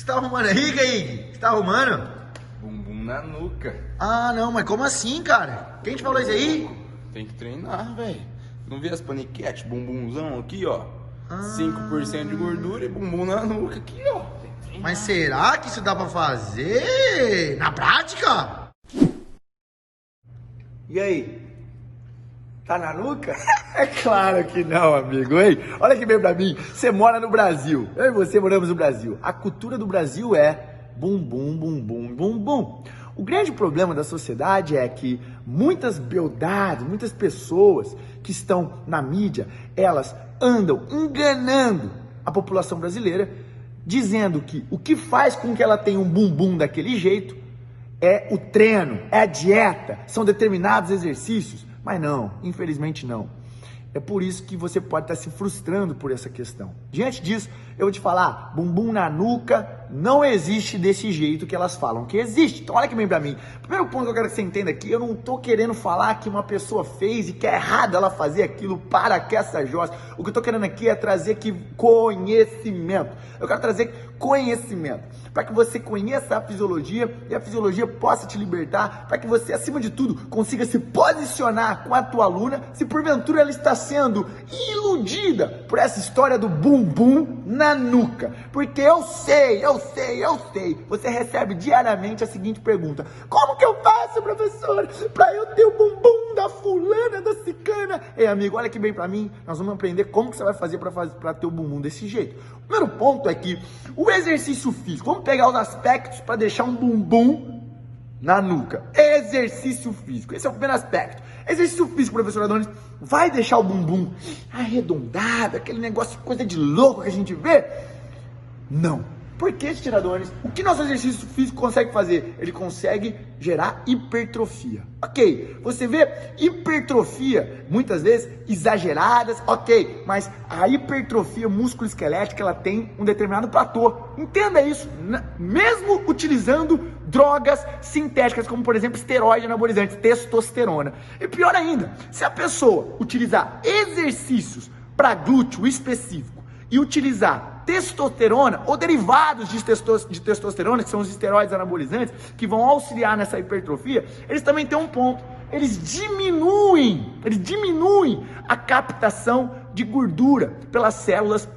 você tá arrumando aí, Kaique? O que você tá arrumando? Bumbum na nuca. Ah, não, mas como assim, cara? Quem te falou isso aí? Tem que treinar, velho. Não vê as paniquetes, bumbumzão aqui, ó. Ah. 5% de gordura e bumbum na nuca aqui, ó. Tem que treinar. Mas será que isso dá pra fazer na prática? E aí? Tá na nuca? É claro que não, amigo, hein? Olha que bem pra mim. Você mora no Brasil. Eu e você moramos no Brasil. A cultura do Brasil é bum bum bum bum bum bum. O grande problema da sociedade é que muitas beldades, muitas pessoas que estão na mídia, elas andam enganando a população brasileira, dizendo que o que faz com que ela tenha um bumbum daquele jeito é o treino, é a dieta, são determinados exercícios. Mas não, infelizmente não. É por isso que você pode estar se frustrando por essa questão. Diante disso, eu vou te falar, bumbum na nuca não existe desse jeito que elas falam que existe. Então olha que bem pra mim. Primeiro ponto que eu quero que você entenda aqui, eu não tô querendo falar que uma pessoa fez e que é errado ela fazer aquilo para que essa jossa. O que eu tô querendo aqui é trazer aqui conhecimento. Eu quero trazer conhecimento para que você conheça a fisiologia e a fisiologia possa te libertar, para que você, acima de tudo, consiga se posicionar com a tua aluna, se porventura ela está sendo iludida por essa história do bumbum na nuca. Porque eu sei, eu sei, eu sei. Você recebe diariamente a seguinte pergunta: Como que eu faço, professor, para eu ter o bumbum da fulana, da cicana? Ei, amigo, olha que bem para mim, nós vamos aprender como que você vai fazer para ter o bumbum desse jeito. O primeiro ponto é que o exercício físico, vamos pegar os aspectos para deixar um bumbum na nuca. Exercício físico. Esse é o primeiro aspecto. Exercício físico, professor Adonis, vai deixar o bumbum arredondado, aquele negócio, coisa de louco que a gente vê? Não. Por que, tiradores? O que nosso exercício físico consegue fazer? Ele consegue gerar hipertrofia. Ok, você vê hipertrofia, muitas vezes exageradas, ok, mas a hipertrofia músculo-esquelética ela tem um determinado platô. Entenda isso, mesmo utilizando drogas sintéticas, como por exemplo esteroide anabolizante, testosterona. E pior ainda, se a pessoa utilizar exercícios para glúteo específico e utilizar testosterona ou derivados de, testosterona, que são os esteroides anabolizantes, que vão auxiliar nessa hipertrofia, eles também têm um ponto. Eles diminuem, eles diminuem a captação de gordura pelas células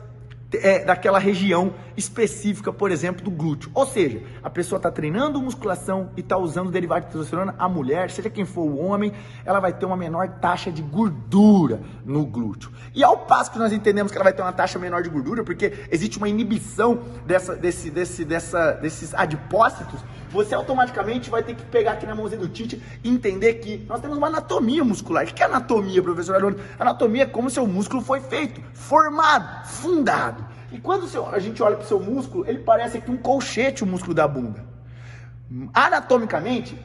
é, daquela região específica, por exemplo, do glúteo. Ou seja, a pessoa está treinando musculação e está usando derivado de testosterona, a mulher, seja quem for o homem, ela vai ter uma menor taxa de gordura no glúteo. E ao passo que nós entendemos que ela vai ter uma taxa menor de gordura, porque existe uma inibição dessa, desse, desse, dessa, desses adipócitos, você automaticamente vai ter que pegar aqui na mãozinha do Tite e entender que nós temos uma anatomia muscular. O que é anatomia, professor Arone? Anatomia é como seu músculo foi feito, formado, fundado. E quando a gente olha para o seu músculo, ele parece aqui um colchete, o músculo da bunda. Anatomicamente,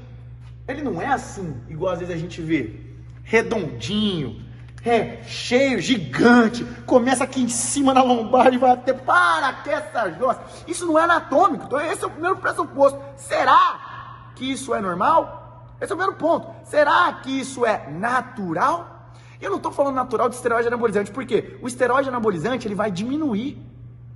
ele não é assim, igual às vezes a gente vê, redondinho, é cheio, gigante, começa aqui em cima na lombar e vai até para que essa jossa. Isso não é anatômico. Então esse é o primeiro pressuposto. Será que isso é normal? Esse é o primeiro ponto. Será que isso é natural? Eu não estou falando natural de esteroide anabolizante, porque o esteroide anabolizante ele vai diminuir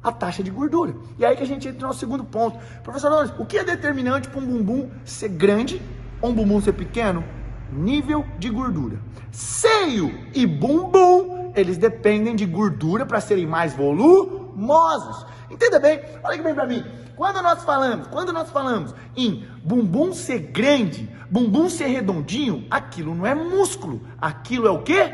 a taxa de gordura. E aí que a gente entra no segundo ponto. Professor o que é determinante para um bumbum ser grande ou um bumbum ser pequeno? Nível de gordura. Seio e bumbum, eles dependem de gordura para serem mais volumosos. Entenda bem? Olha que bem para mim. Quando nós falamos, quando nós falamos em bumbum ser grande, bumbum ser redondinho, aquilo não é músculo, aquilo é o que?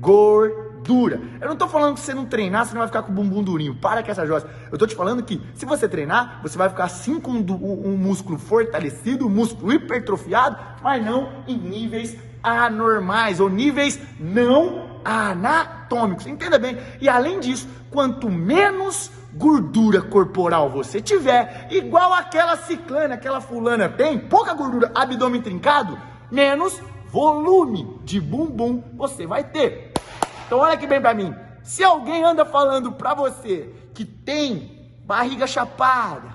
Gordura dura. Eu não tô falando que você não treinar, você não vai ficar com o bumbum durinho. Para com essa jossa. Eu tô te falando que se você treinar, você vai ficar assim com um, um músculo fortalecido, um músculo hipertrofiado, mas não em níveis anormais ou níveis não anatômicos. Entenda bem. E além disso, quanto menos gordura corporal você tiver, igual aquela ciclana, aquela fulana tem, pouca gordura, abdômen trincado, menos volume de bumbum você vai ter. Então olha aqui bem para mim. Se alguém anda falando para você que tem barriga chapada,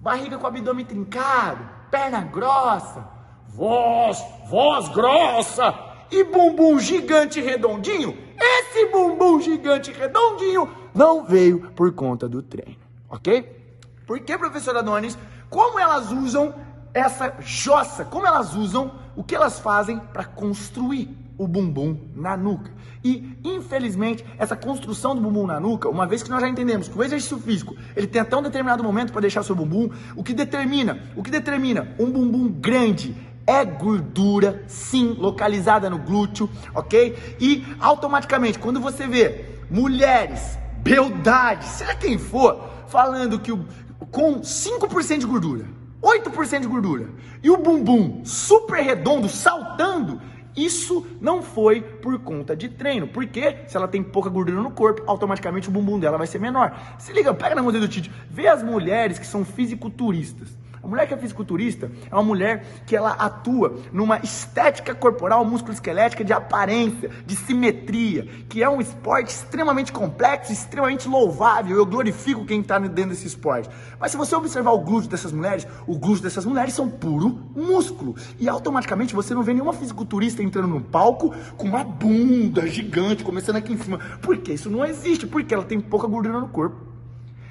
barriga com abdômen trincado, perna grossa, voz, voz grossa e bumbum gigante redondinho, esse bumbum gigante redondinho não veio por conta do treino, ok? Por que, professor Adonis? Como elas usam essa jossa? Como elas usam, o que elas fazem para construir o bumbum na nuca? E, infelizmente, essa construção do bumbum na nuca, uma vez que nós já entendemos que o exercício físico, ele tem até um determinado momento para deixar seu bumbum, o que determina, o que determina um bumbum grande é gordura, sim, localizada no glúteo, ok? E automaticamente, quando você vê mulheres, beldades, seja quem for, falando que o, com 5% de gordura, 8% de gordura e o bumbum super redondo saltando, isso não foi por conta de treino, porque se ela tem pouca gordura no corpo, automaticamente o bumbum dela vai ser menor. Se liga, pega na mão do Tite, vê as mulheres que são fisiculturistas. A mulher que é fisiculturista é uma mulher que ela atua numa estética corporal musculoesquelética de aparência, de simetria, que é um esporte extremamente complexo, extremamente louvável. Eu glorifico quem está dentro desse esporte. Mas se você observar o glúteo dessas mulheres, o glúteo dessas mulheres são puro músculo. E automaticamente você não vê nenhuma fisiculturista entrando no palco com uma bunda gigante começando aqui em cima. Porque isso não existe, porque ela tem pouca gordura no corpo.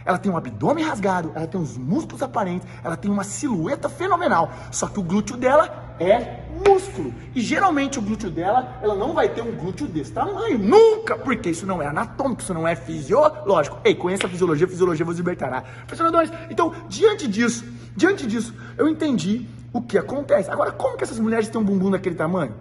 Ela tem um abdômen rasgado, ela tem os músculos aparentes, ela tem uma silhueta fenomenal. Só que o glúteo dela é músculo. E geralmente o glúteo dela, ela não vai ter um glúteo desse tamanho. Nunca! Porque isso não é anatômico, isso não é fisiológico. Ei, conheça a fisiologia, a fisiologia vos libertará. Professor então, diante disso, diante disso, eu entendi o que acontece. Agora, como que essas mulheres têm um bumbum daquele tamanho?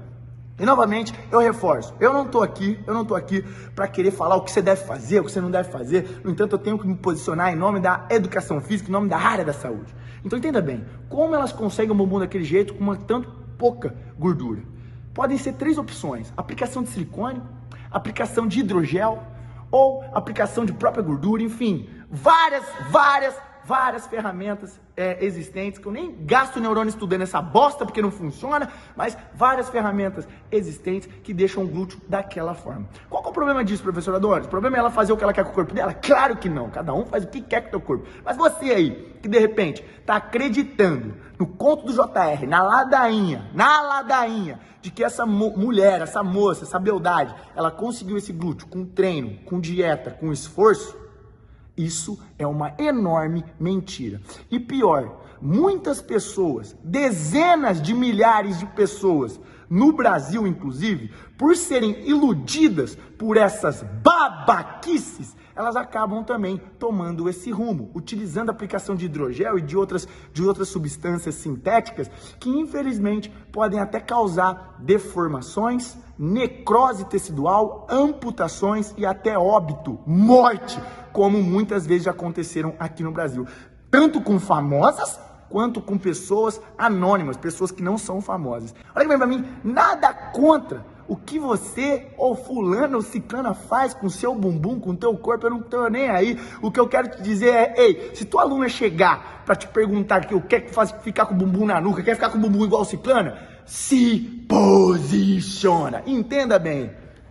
E novamente, eu reforço, eu não estou aqui, eu não estou aqui para querer falar o que você deve fazer, o que você não deve fazer. No entanto, eu tenho que me posicionar em nome da educação física, em nome da área da saúde. Então entenda bem, como elas conseguem um bumbum daquele jeito com uma tanto pouca gordura? Podem ser três opções: aplicação de silicone, aplicação de hidrogel ou aplicação de própria gordura, enfim, várias, várias várias ferramentas é, existentes, que eu nem gasto neurônio estudando essa bosta porque não funciona, mas várias ferramentas existentes que deixam o glúteo daquela forma. Qual é o problema disso, professora Adonis? O problema é ela fazer o que ela quer com o corpo dela? Claro que não, cada um faz o que quer com o seu corpo. Mas você aí, que de repente está acreditando no conto do JR, na ladainha, na ladainha, de que essa mulher, essa moça, essa beldade, ela conseguiu esse glúteo com treino, com dieta, com esforço, isso é uma enorme mentira. E pior, muitas pessoas, dezenas de milhares de pessoas, no Brasil inclusive, por serem iludidas por essas babaquices, elas acabam também tomando esse rumo, utilizando a aplicação de hidrogel e de outras, de outras substâncias sintéticas que infelizmente podem até causar deformações, necrose tecidual, amputações e até óbito, morte, como muitas vezes já aconteceram aqui no Brasil, tanto com famosas quanto com pessoas anônimas, pessoas que não são famosas. Olha bem para mim, nada contra o que você ou fulano ou ciclana faz com seu bumbum, com teu corpo, eu não tô nem aí. O que eu quero te dizer é, ei, se tua aluna chegar para te perguntar que eu quero faz, ficar com o bumbum na nuca, quer ficar com o bumbum igual ciclana, se posiciona. Entenda bem,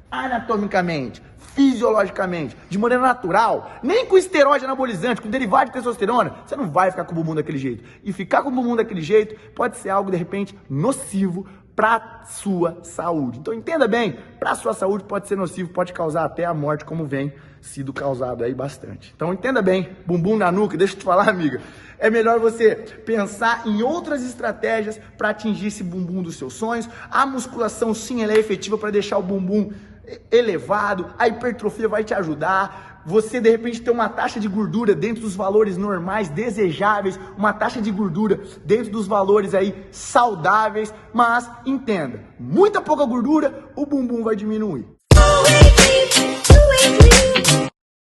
anatomicamente, fisiologicamente, de maneira natural, nem com esteroide anabolizante, com derivado de testosterona, você não vai ficar com o bumbum daquele jeito. E ficar com o bumbum daquele jeito pode ser algo, de repente, nocivo para sua saúde. Então entenda bem, para sua saúde pode ser nocivo, pode causar até a morte, como vem sido causado aí bastante. Então entenda bem, bumbum na nuca, deixa eu te falar, amiga. É melhor você pensar em outras estratégias para atingir esse bumbum dos seus sonhos. A musculação sim, ela é efetiva para deixar o bumbum elevado, a hipertrofia vai te ajudar. Você de repente ter uma taxa de gordura dentro dos valores normais, desejáveis, uma taxa de gordura dentro dos valores aí saudáveis, mas entenda, muita pouca gordura, o bumbum vai diminuir.